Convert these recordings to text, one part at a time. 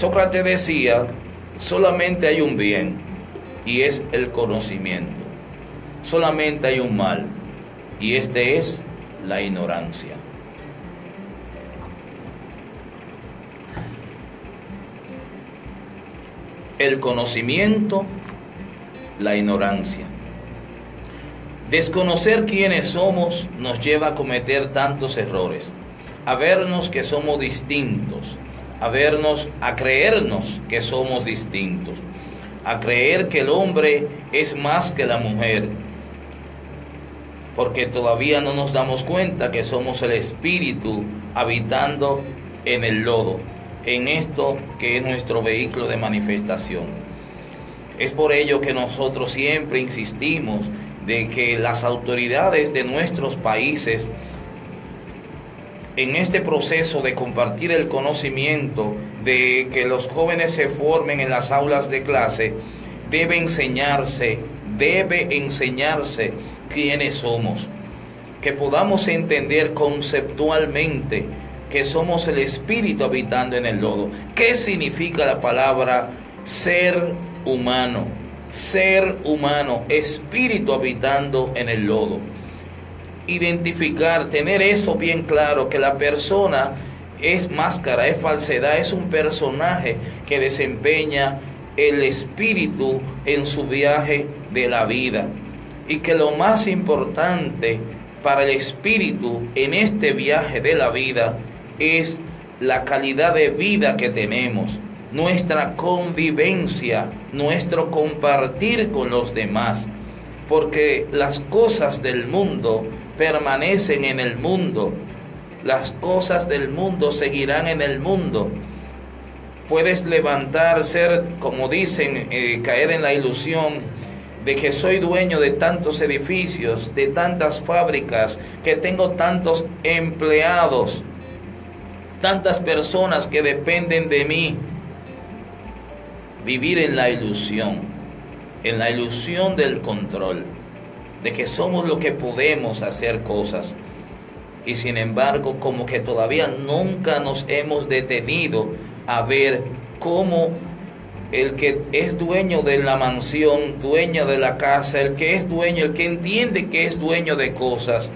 Sócrates decía, solamente hay un bien y es el conocimiento. Solamente hay un mal y este es la ignorancia. El conocimiento, la ignorancia. Desconocer quiénes somos nos lleva a cometer tantos errores, a vernos que somos distintos, a vernos, a creernos que somos distintos, a creer que el hombre es más que la mujer, porque todavía no nos damos cuenta que somos el espíritu habitando en el lodo, en esto que es nuestro vehículo de manifestación. Es por ello que nosotros siempre insistimos de que las autoridades de nuestros países en este proceso de compartir el conocimiento, de que los jóvenes se formen en las aulas de clase, debe enseñarse, debe enseñarse quiénes somos, que podamos entender conceptualmente que somos el espíritu habitando en el lodo. ¿Qué significa la palabra ser humano? Ser humano, espíritu habitando en el lodo identificar, tener eso bien claro, que la persona es máscara, es falsedad, es un personaje que desempeña el espíritu en su viaje de la vida. Y que lo más importante para el espíritu en este viaje de la vida es la calidad de vida que tenemos, nuestra convivencia, nuestro compartir con los demás. Porque las cosas del mundo permanecen en el mundo. Las cosas del mundo seguirán en el mundo. Puedes levantar, ser, como dicen, eh, caer en la ilusión de que soy dueño de tantos edificios, de tantas fábricas, que tengo tantos empleados, tantas personas que dependen de mí. Vivir en la ilusión, en la ilusión del control de que somos lo que podemos hacer cosas. Y sin embargo, como que todavía nunca nos hemos detenido a ver cómo el que es dueño de la mansión, dueño de la casa, el que es dueño, el que entiende que es dueño de cosas,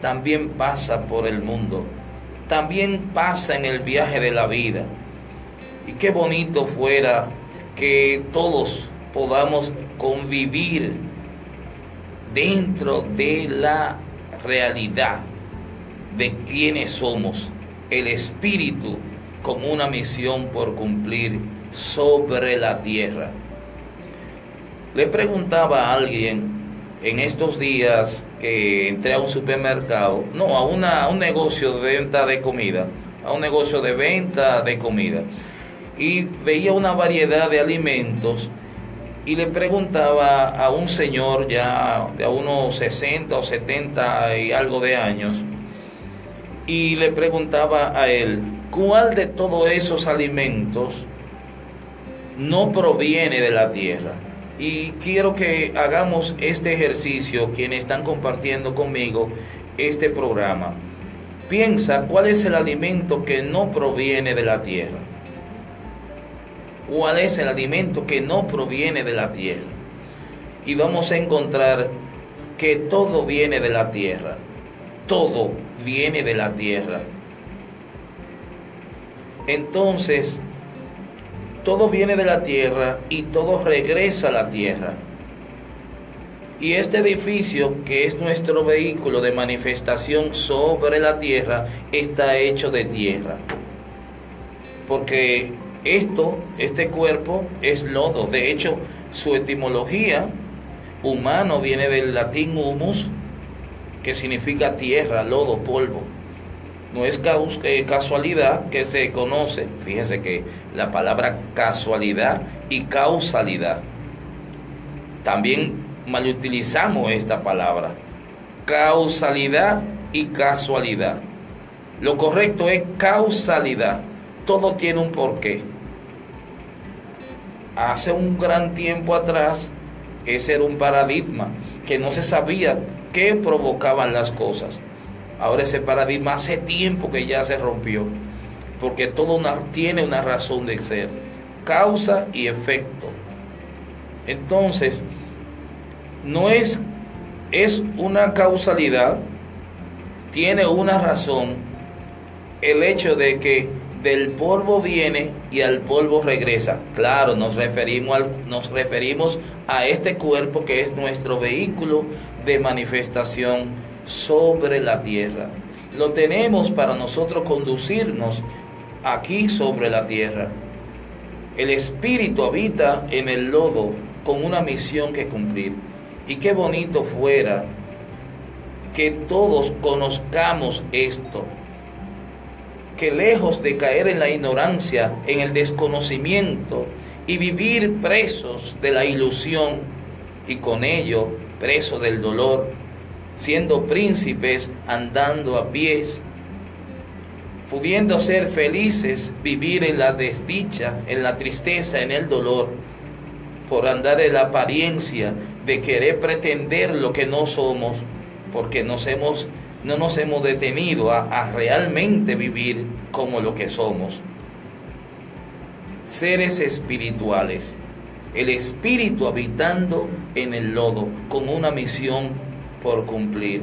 también pasa por el mundo, también pasa en el viaje de la vida. Y qué bonito fuera que todos podamos convivir dentro de la realidad de quiénes somos, el Espíritu con una misión por cumplir sobre la tierra. Le preguntaba a alguien en estos días que entré a un supermercado, no, a, una, a un negocio de venta de comida, a un negocio de venta de comida, y veía una variedad de alimentos y le preguntaba a un señor ya de unos 60 o 70 y algo de años, y le preguntaba a él, ¿cuál de todos esos alimentos no proviene de la tierra? Y quiero que hagamos este ejercicio, quienes están compartiendo conmigo este programa. Piensa cuál es el alimento que no proviene de la tierra cuál es el alimento que no proviene de la tierra. Y vamos a encontrar que todo viene de la tierra. Todo viene de la tierra. Entonces, todo viene de la tierra y todo regresa a la tierra. Y este edificio, que es nuestro vehículo de manifestación sobre la tierra, está hecho de tierra. Porque esto, este cuerpo es lodo. De hecho, su etimología humano viene del latín humus, que significa tierra, lodo, polvo. No es eh, casualidad que se conoce, fíjense que la palabra casualidad y causalidad. También malutilizamos esta palabra. Causalidad y casualidad. Lo correcto es causalidad. Todo tiene un porqué hace un gran tiempo atrás, ese era un paradigma que no se sabía qué provocaban las cosas. Ahora ese paradigma hace tiempo que ya se rompió. porque todo tiene una razón de ser, causa y efecto. Entonces, no es, es una causalidad, tiene una razón el hecho de que del polvo viene y al polvo regresa. Claro, nos referimos, al, nos referimos a este cuerpo que es nuestro vehículo de manifestación sobre la tierra. Lo tenemos para nosotros conducirnos aquí sobre la tierra. El espíritu habita en el lodo con una misión que cumplir. Y qué bonito fuera que todos conozcamos esto que lejos de caer en la ignorancia, en el desconocimiento y vivir presos de la ilusión y con ello presos del dolor, siendo príncipes andando a pies, pudiendo ser felices, vivir en la desdicha, en la tristeza, en el dolor, por andar en la apariencia de querer pretender lo que no somos, porque nos hemos no nos hemos detenido a, realmente vivir como lo que somos. Seres espirituales, el espíritu habitando en el lodo con una misión por cumplir.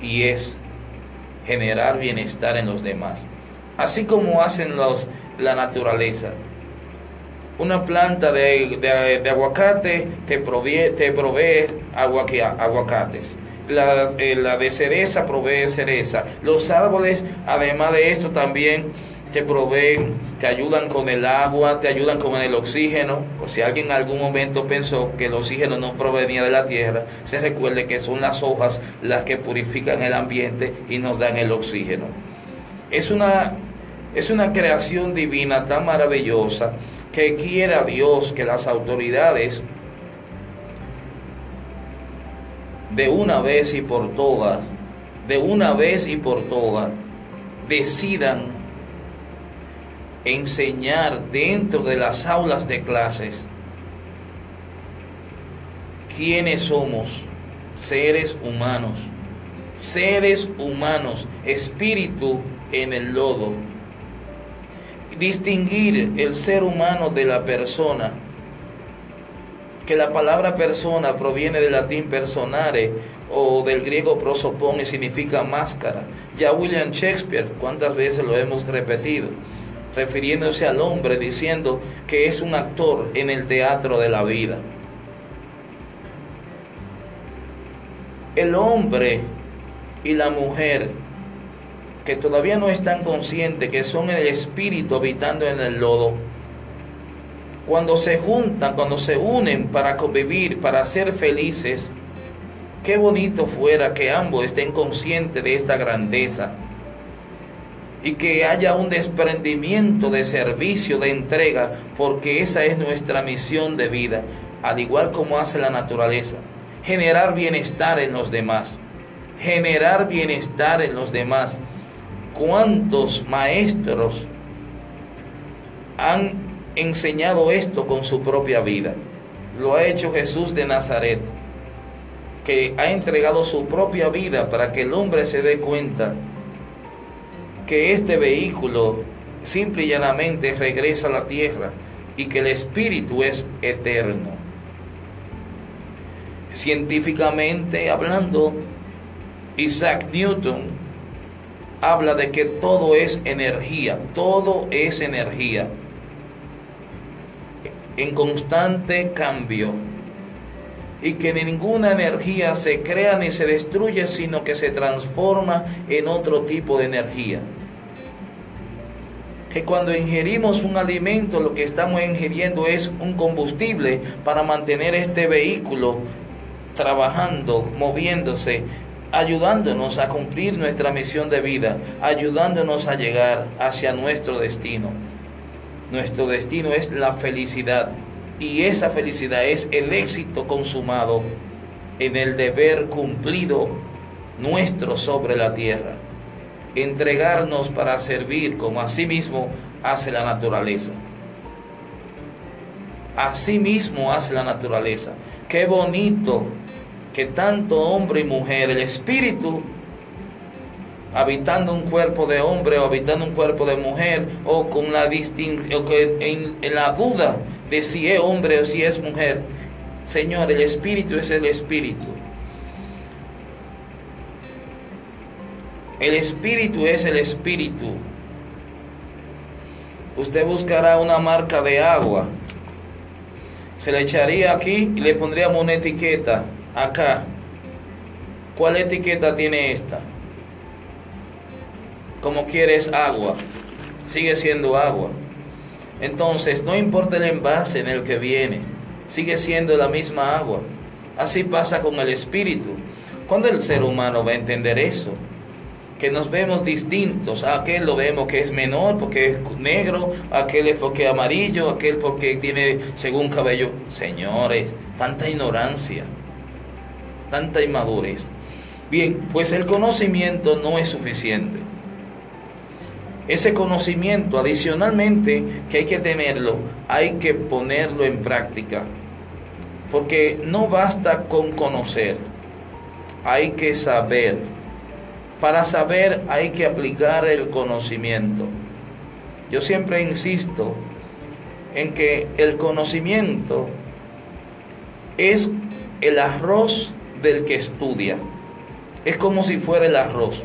Y es generar bienestar en los demás, así como hacen los, la naturaleza. Una planta de, aguacate te provee, te provee aguacates eh, la, de cereza provee cereza. Los árboles, además de esto, también te proveen, te ayudan con el agua, te ayudan con el oxígeno. Si alguien en algún momento pensó que el oxígeno no provenía de la tierra, se recuerde que son las hojas las que purifican el ambiente y nos dan el oxígeno. Es una, es una creación divina tan maravillosa que quiera Dios que las autoridades de una vez y por todas, de una vez y por todas, decidan enseñar dentro de las aulas de clases quiénes somos, seres humanos, seres humanos, espíritu en el lodo. Distinguir el ser humano de la persona que la palabra persona proviene del latín personare o del griego prosopone significa máscara. Ya William Shakespeare, ¿cuántas veces lo hemos repetido? Refiriéndose al hombre diciendo que es un actor en el teatro de la vida. El hombre y la mujer que todavía no están conscientes que son el espíritu habitando en el lodo, cuando se juntan, cuando se unen para convivir, para ser felices, qué bonito fuera que ambos estén conscientes de esta grandeza y que haya un desprendimiento de servicio, de entrega, porque esa es nuestra misión de vida, al igual como hace la naturaleza, generar bienestar en los demás, generar bienestar en los demás. ¿Cuántos maestros han enseñado esto con su propia vida. Lo ha hecho Jesús de Nazaret, que ha entregado su propia vida para que el hombre se dé cuenta que este vehículo simple y llanamente regresa a la tierra y que el espíritu es eterno. Científicamente hablando, Isaac Newton habla de que todo es energía, todo es energía en constante cambio y que ninguna energía se crea ni se destruye, sino que se transforma en otro tipo de energía. Que cuando ingerimos un alimento, lo que estamos ingiriendo es un combustible para mantener este vehículo trabajando, moviéndose, ayudándonos a cumplir nuestra misión de vida, ayudándonos a llegar hacia nuestro destino. Nuestro destino es la felicidad y esa felicidad es el éxito consumado en el deber cumplido nuestro sobre la tierra. Entregarnos para servir como asimismo hace la naturaleza. Asimismo hace la naturaleza. Qué bonito que tanto hombre y mujer, el espíritu habitando un cuerpo de hombre o habitando un cuerpo de mujer o con la distinción, en, en la duda de si es hombre o si es mujer. Señor, el espíritu es el espíritu. El espíritu es el espíritu. Usted buscará una marca de agua. Se le echaría aquí y le pondríamos una etiqueta acá. ¿Cuál etiqueta tiene esta? Como quieres agua, sigue siendo agua. Entonces, no importa el envase en el que viene, sigue siendo la misma agua. Así pasa con el espíritu. ¿Cuándo el ser humano va a entender eso? Que nos vemos distintos. Aquel lo vemos que es menor porque es negro, aquel es porque es amarillo, aquel porque tiene según cabello. Señores, tanta ignorancia, tanta inmadurez. Bien, pues el conocimiento no es suficiente. Ese conocimiento adicionalmente que hay que tenerlo, hay que ponerlo en práctica. Porque no basta con conocer, hay que saber. Para saber hay que aplicar el conocimiento. Yo siempre insisto en que el conocimiento es el arroz del que estudia. Es como si fuera el arroz.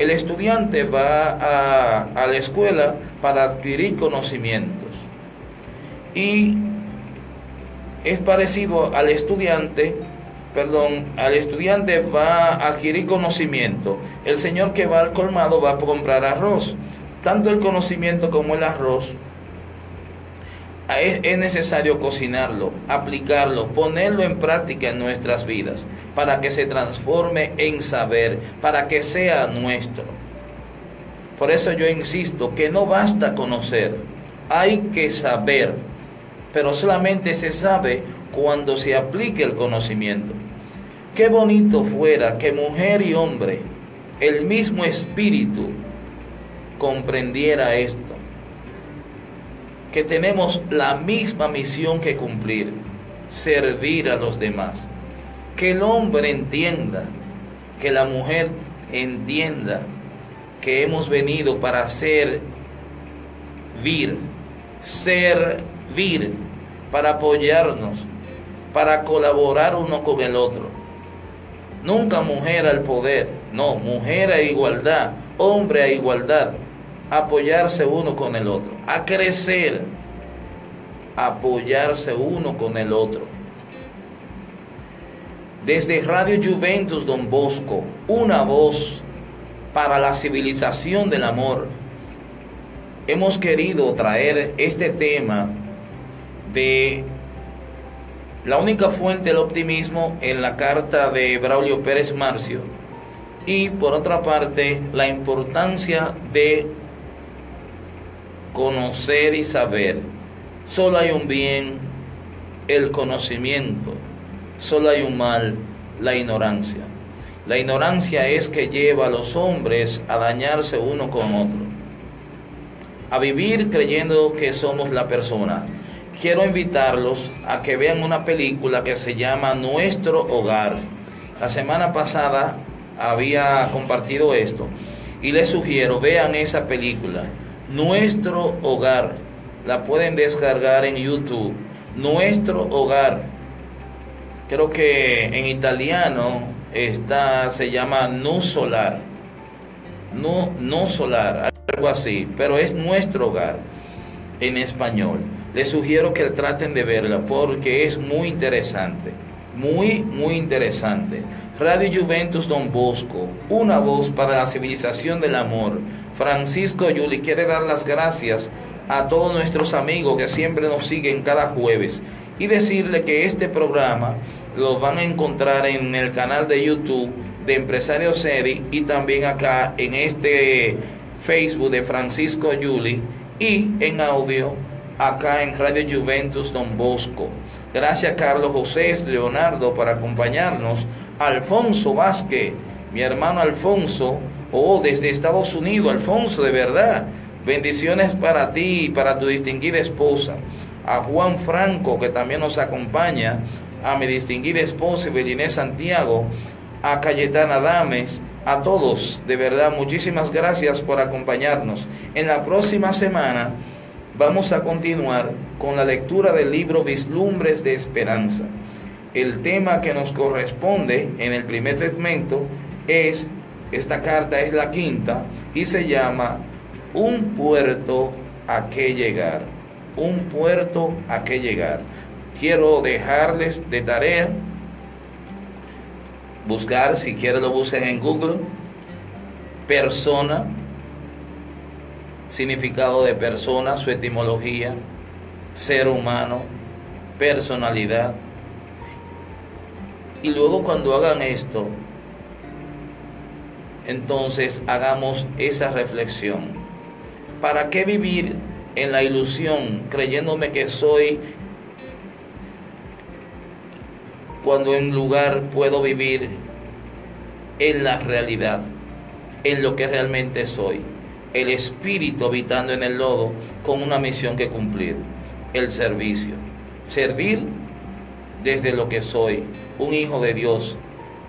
El estudiante va a, la escuela para adquirir conocimientos. Y es parecido al estudiante, perdón, al estudiante va a adquirir conocimiento. El señor que va al colmado va a comprar arroz. Tanto el conocimiento como el arroz es, necesario cocinarlo, aplicarlo, ponerlo en práctica en nuestras vidas, para que se transforme en saber, para que sea nuestro. Por eso yo insisto que no basta conocer, hay que saber, pero solamente se sabe cuando se aplique el conocimiento. Qué bonito fuera que mujer y hombre, el mismo espíritu, comprendiera esto que tenemos la misma misión que cumplir, servir a los demás. Que el hombre entienda, que la mujer entienda que hemos venido para servir, servir, para apoyarnos, para colaborar uno con el otro. Nunca mujer al poder, no, mujer a igualdad, hombre a igualdad apoyarse uno con el otro, a crecer, apoyarse uno con el otro. Desde Radio Juventus Don Bosco, una voz para la civilización del amor, hemos querido traer este tema de la única fuente del optimismo en la carta de Braulio Pérez Marcio y por otra parte la importancia de conocer y saber. Solo hay un bien, el conocimiento. Solo hay un mal, la ignorancia. La ignorancia es que lleva a los hombres a dañarse uno con otro, a vivir creyendo que somos la persona. Quiero invitarlos a que vean una película que se llama Nuestro Hogar. La semana pasada había compartido esto y les sugiero, vean esa película nuestro hogar. La pueden descargar en YouTube. Nuestro hogar. Creo que en italiano está, se llama no solar. No, no solar, algo así. Pero es nuestro hogar en español. Les sugiero que traten de verla porque es muy interesante. Muy, muy interesante. Radio Juventus Don Bosco, una voz para la civilización del amor. Francisco Yuli quiere dar las gracias a todos nuestros amigos que siempre nos siguen cada jueves y decirle que este programa lo van a encontrar en el canal de YouTube de Empresario Sedi y también acá en este Facebook de Francisco Yuli y en audio acá en Radio Juventus Don Bosco. Gracias Carlos José Leonardo por acompañarnos Alfonso Vázquez, mi hermano Alfonso, oh, desde Estados Unidos, Alfonso, de verdad. Bendiciones para ti y para tu distinguida esposa. A Juan Franco, que también nos acompaña. A mi distinguida esposa, Belinés Santiago. A Cayetana Dames. A todos, de verdad, muchísimas gracias por acompañarnos. En la próxima semana vamos a continuar con la lectura del libro Vislumbres de Esperanza. El tema que nos corresponde en el primer segmento es, esta carta es la quinta y se llama Un puerto a que llegar. Un puerto a que llegar. Quiero dejarles de tarea buscar, si quieren lo busquen en Google, persona, significado de persona, su etimología, ser humano, personalidad. Y luego cuando hagan esto, entonces hagamos esa reflexión. ¿Para qué vivir en la ilusión creyéndome que soy cuando en lugar puedo vivir en la realidad, en lo que realmente soy? El espíritu habitando en el lodo con una misión que cumplir, el servicio. Servir desde lo que soy, un hijo de Dios,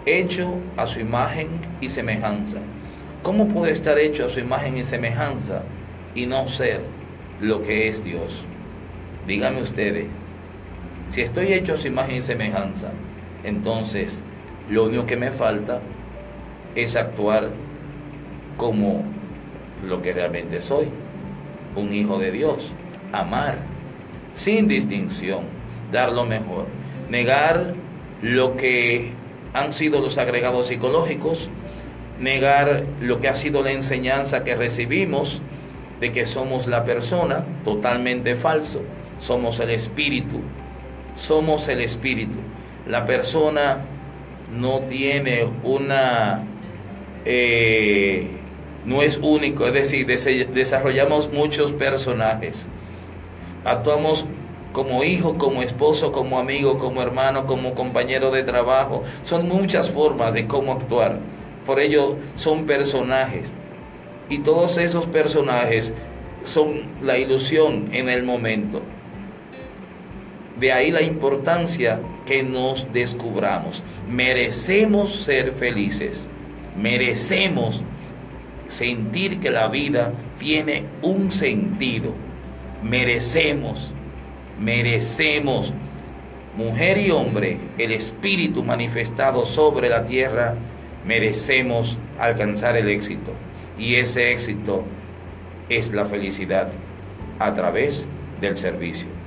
hecho a su imagen y semejanza. ¿Cómo puede estar hecho a su imagen y semejanza y no ser lo que es Dios? Díganme ustedes, si estoy hecho a su imagen y semejanza, entonces lo único que me falta es actuar como lo que realmente soy, un hijo de Dios, amar sin distinción, dar lo mejor, negar lo que han sido los agregados psicológicos, negar lo que ha sido la enseñanza que recibimos de que somos la persona, totalmente falso, somos el espíritu, somos el espíritu. La persona no tiene una, eh, no es único, es decir, desarrollamos muchos personajes, actuamos como hijo, como esposo, como amigo, como hermano, como compañero de trabajo. Son muchas formas de cómo actuar. Por ello son personajes. Y todos esos personajes son la ilusión en el momento. De ahí la importancia que nos descubramos. Merecemos ser felices. Merecemos sentir que la vida tiene un sentido. Merecemos merecemos, mujer y hombre, el Espíritu manifestado sobre la tierra, merecemos alcanzar el éxito. Y ese éxito es la felicidad a través del servicio.